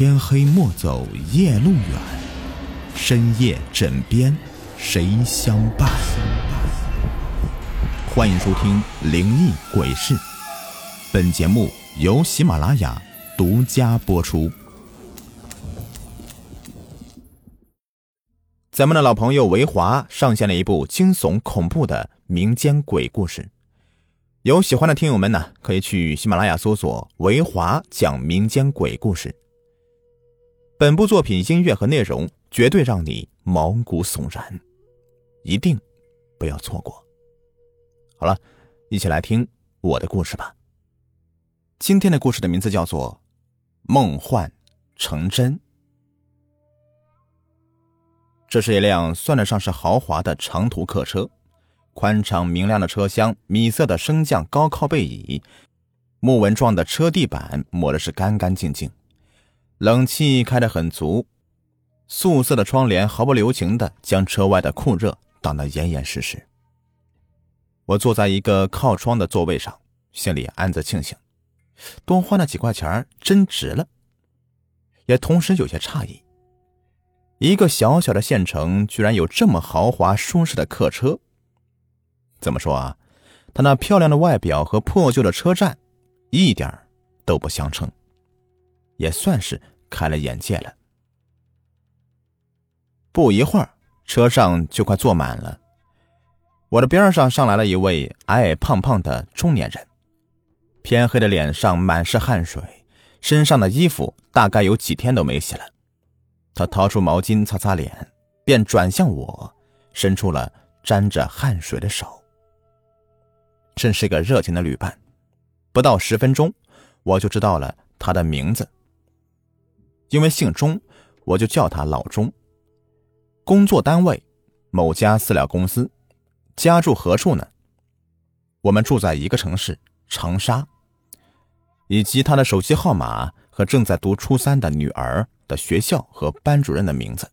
天黑莫走夜路远，深夜枕边谁相伴？欢迎收听《灵异鬼事》，本节目由喜马拉雅独家播出。咱们的老朋友维华上线了一部惊悚恐怖的民间鬼故事，有喜欢的听友们呢，可以去喜马拉雅搜索“维华讲民间鬼故事”。本部作品音乐和内容绝对让你毛骨悚然，一定不要错过。好了，一起来听我的故事吧。今天的故事的名字叫做《梦幻成真》。这是一辆算得上是豪华的长途客车，宽敞明亮的车厢，米色的升降高靠背椅，木纹状的车地板抹的是干干净净。冷气开得很足，素色的窗帘毫不留情的将车外的酷热挡得严严实实。我坐在一个靠窗的座位上，心里暗自庆幸，多花那几块钱真值了。也同时有些诧异，一个小小的县城居然有这么豪华舒适的客车。怎么说啊？它那漂亮的外表和破旧的车站，一点都不相称。也算是开了眼界了。不一会儿，车上就快坐满了。我的边上上来了一位矮矮胖胖的中年人，偏黑的脸上满是汗水，身上的衣服大概有几天都没洗了。他掏出毛巾擦擦脸，便转向我，伸出了沾着汗水的手。真是个热情的旅伴。不到十分钟，我就知道了他的名字。因为姓钟，我就叫他老钟。工作单位，某家饲料公司。家住何处呢？我们住在一个城市长沙。以及他的手机号码和正在读初三的女儿的学校和班主任的名字。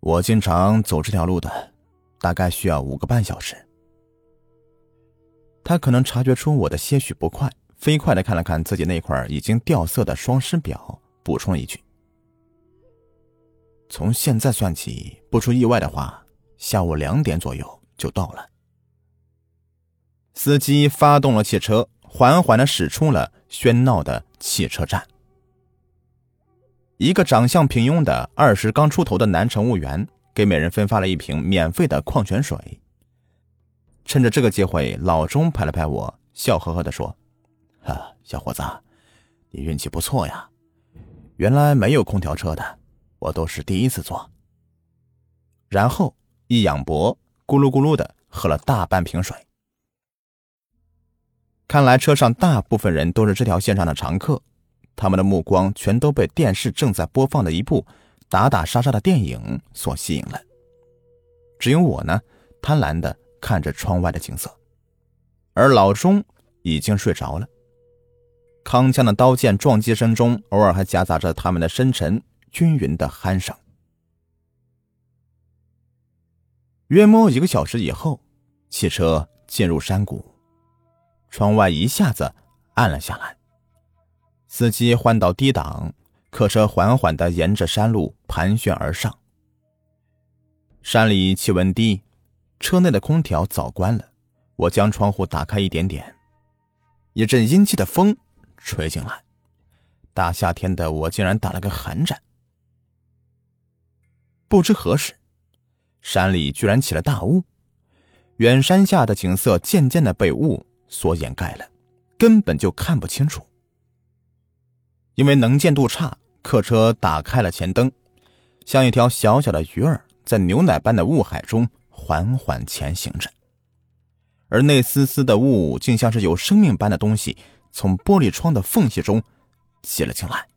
我经常走这条路的，大概需要五个半小时。他可能察觉出我的些许不快。飞快的看了看自己那块已经掉色的双师表，补充一句：“从现在算起，不出意外的话，下午两点左右就到了。”司机发动了汽车，缓缓的驶出了喧闹的汽车站。一个长相平庸的二十刚出头的男乘务员给每人分发了一瓶免费的矿泉水。趁着这个机会，老钟拍了拍我，笑呵呵的说。啊，小伙子，你运气不错呀！原来没有空调车的，我都是第一次坐。然后一仰脖，咕噜咕噜的喝了大半瓶水。看来车上大部分人都是这条线上的常客，他们的目光全都被电视正在播放的一部打打杀杀的电影所吸引了。只有我呢，贪婪的看着窗外的景色，而老钟已经睡着了。铿锵的刀剑撞击声中，偶尔还夹杂着他们的深沉均匀的鼾声。约摸一个小时以后，汽车进入山谷，窗外一下子暗了下来。司机换到低档，客车缓缓的沿着山路盘旋而上。山里气温低，车内的空调早关了。我将窗户打开一点点，一阵阴气的风。吹进来，大夏天的我竟然打了个寒战。不知何时，山里居然起了大雾，远山下的景色渐渐的被雾所掩盖了，根本就看不清楚。因为能见度差，客车打开了前灯，像一条小小的鱼儿在牛奶般的雾海中缓缓前行着，而那丝丝的雾竟像是有生命般的东西。从玻璃窗的缝隙中挤了进来，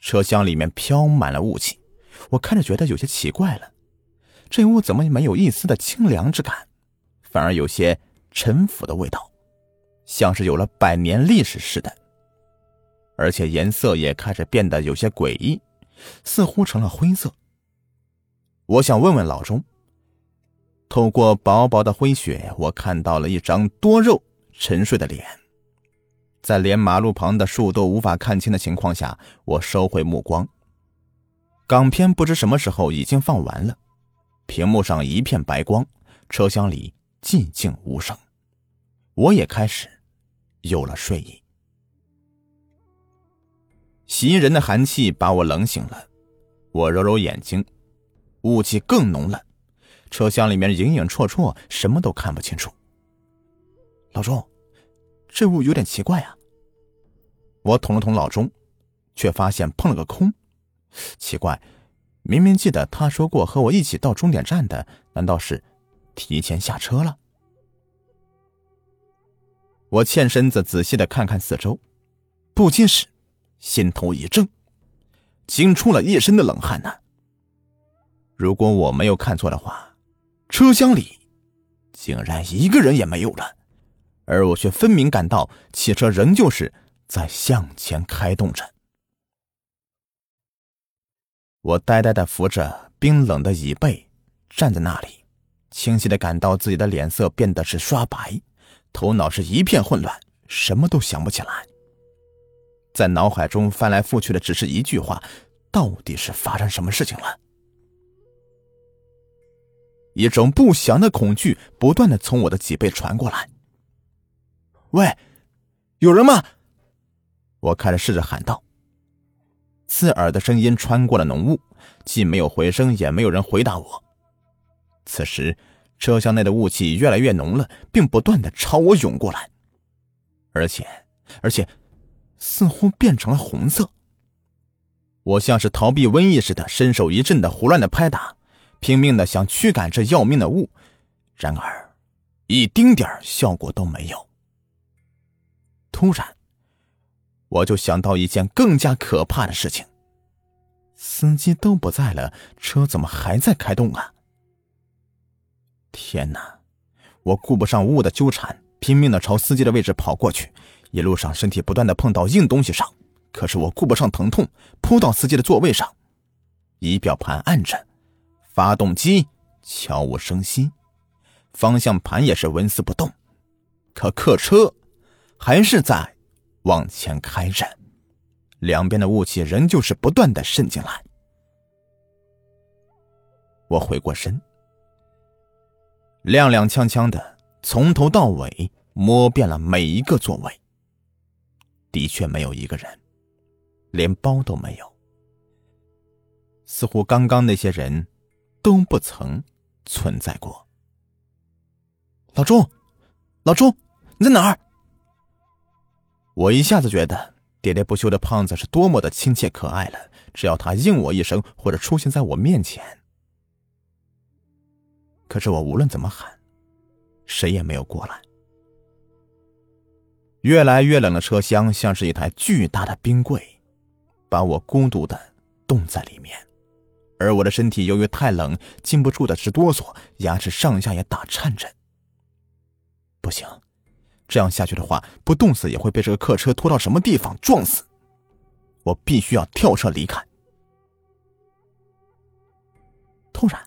车厢里面飘满了雾气，我看着觉得有些奇怪了。这屋怎么没有一丝的清凉之感，反而有些陈腐的味道，像是有了百年历史似的。而且颜色也开始变得有些诡异，似乎成了灰色。我想问问老钟，透过薄薄的灰雪，我看到了一张多肉沉睡的脸。在连马路旁的树都无法看清的情况下，我收回目光。港片不知什么时候已经放完了，屏幕上一片白光，车厢里寂静无声，我也开始有了睡意。袭人的寒气把我冷醒了，我揉揉眼睛，雾气更浓了，车厢里面影影绰绰，什么都看不清楚。老钟，这雾有点奇怪啊。我捅了捅老钟，却发现碰了个空。奇怪，明明记得他说过和我一起到终点站的，难道是提前下车了？我欠身子仔细的看看四周，不禁是心头一怔，惊出了一身的冷汗呐。如果我没有看错的话，车厢里竟然一个人也没有了，而我却分明感到汽车仍旧是在向前开动着。我呆呆的扶着冰冷的椅背，站在那里，清晰的感到自己的脸色变得是刷白，头脑是一片混乱，什么都想不起来。在脑海中翻来覆去的只是一句话：到底是发生什么事情了？一种不祥的恐惧不断的从我的脊背传过来。喂，有人吗？我开始试着喊道。刺耳的声音穿过了浓雾，既没有回声，也没有人回答我。此时，车厢内的雾气越来越浓了，并不断的朝我涌过来，而且，而且，似乎变成了红色。我像是逃避瘟疫似的，伸手一阵的胡乱的拍打，拼命的想驱赶这要命的雾，然而，一丁点效果都没有。突然。我就想到一件更加可怕的事情：司机都不在了，车怎么还在开动啊？天哪！我顾不上雾的纠缠，拼命的朝司机的位置跑过去。一路上，身体不断的碰到硬东西上，可是我顾不上疼痛，扑到司机的座位上，仪表盘按着，发动机悄无声息，方向盘也是纹丝不动，可客车还是在。往前开着，两边的雾气仍旧是不断的渗进来。我回过身，踉踉跄跄的从头到尾摸遍了每一个座位，的确没有一个人，连包都没有，似乎刚刚那些人都不曾存在过。老钟，老钟，你在哪儿？我一下子觉得喋喋不休的胖子是多么的亲切可爱了。只要他应我一声，或者出现在我面前，可是我无论怎么喊，谁也没有过来。越来越冷的车厢像是一台巨大的冰柜，把我孤独的冻在里面，而我的身体由于太冷，禁不住的直哆嗦，牙齿上下也打颤着。不行。这样下去的话，不冻死也会被这个客车拖到什么地方撞死。我必须要跳车离开。突然，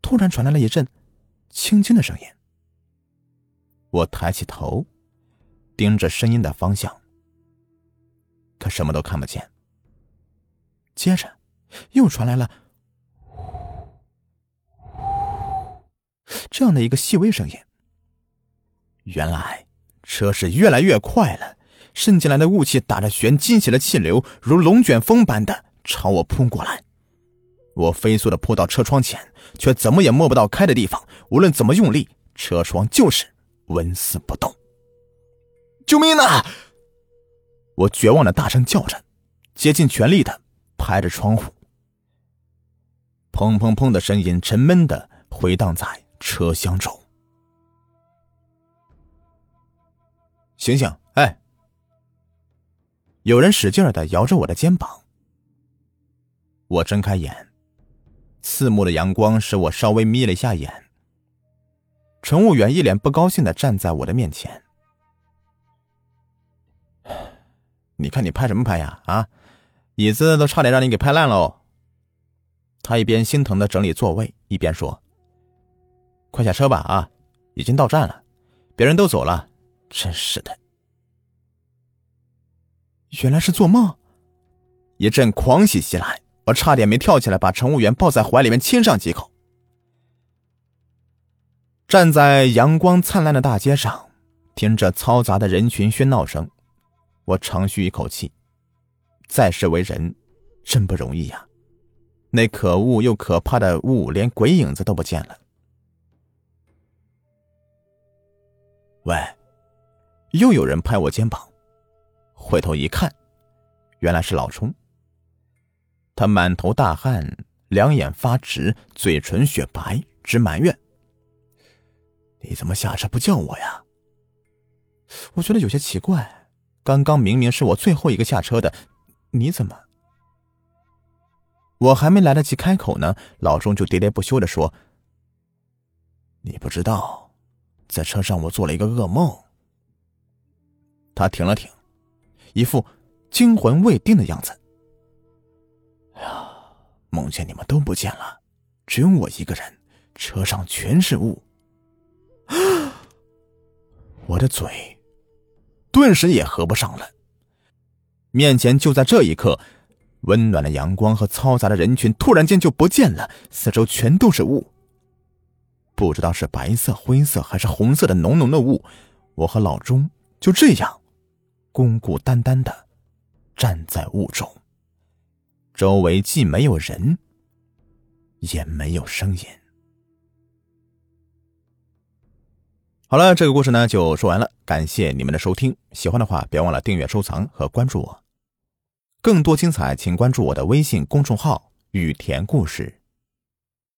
突然传来了一阵轻轻的声音。我抬起头，盯着声音的方向，可什么都看不见。接着，又传来了这样的一个细微声音。原来车是越来越快了，渗进来的雾气打着旋，惊起了气流，如龙卷风般的朝我扑过来。我飞速的扑到车窗前，却怎么也摸不到开的地方。无论怎么用力，车窗就是纹丝不动。救命啊！我绝望的大声叫着，竭尽全力的拍着窗户。砰砰砰的声音沉闷的回荡在车厢中。醒醒！哎，有人使劲的摇着我的肩膀。我睁开眼，刺目的阳光使我稍微眯了一下眼。乘务员一脸不高兴的站在我的面前。你看你拍什么拍呀？啊，椅子都差点让你给拍烂了哦。他一边心疼的整理座位，一边说：“快下车吧，啊，已经到站了，别人都走了。”真是的，原来是做梦。一阵狂喜袭来，我差点没跳起来把乘务员抱在怀里面亲上几口。站在阳光灿烂的大街上，听着嘈杂的人群喧闹声，我长吁一口气。在世为人，真不容易呀！那可恶又可怕的雾，连鬼影子都不见了。喂，又有人拍我肩膀，回头一看，原来是老冲。他满头大汗，两眼发直，嘴唇雪白，直埋怨。你怎么下车不叫我呀？我觉得有些奇怪，刚刚明明是我最后一个下车的，你怎么？我还没来得及开口呢，老钟就喋喋不休的说：“你不知道，在车上我做了一个噩梦。”他停了停，一副惊魂未定的样子。哎呀，梦见你们都不见了，只有我一个人，车上全是雾。我的嘴顿时也合不上了。面前就在这一刻，温暖的阳光和嘈杂的人群突然间就不见了，四周全都是雾。不知道是白色、灰色还是红色的浓浓的雾。我和老钟就这样孤孤单单的站在雾中，周围既没有人，也没有声音。好了，这个故事呢就说完了。感谢你们的收听，喜欢的话别忘了订阅、收藏和关注我。更多精彩，请关注我的微信公众号“雨田故事”。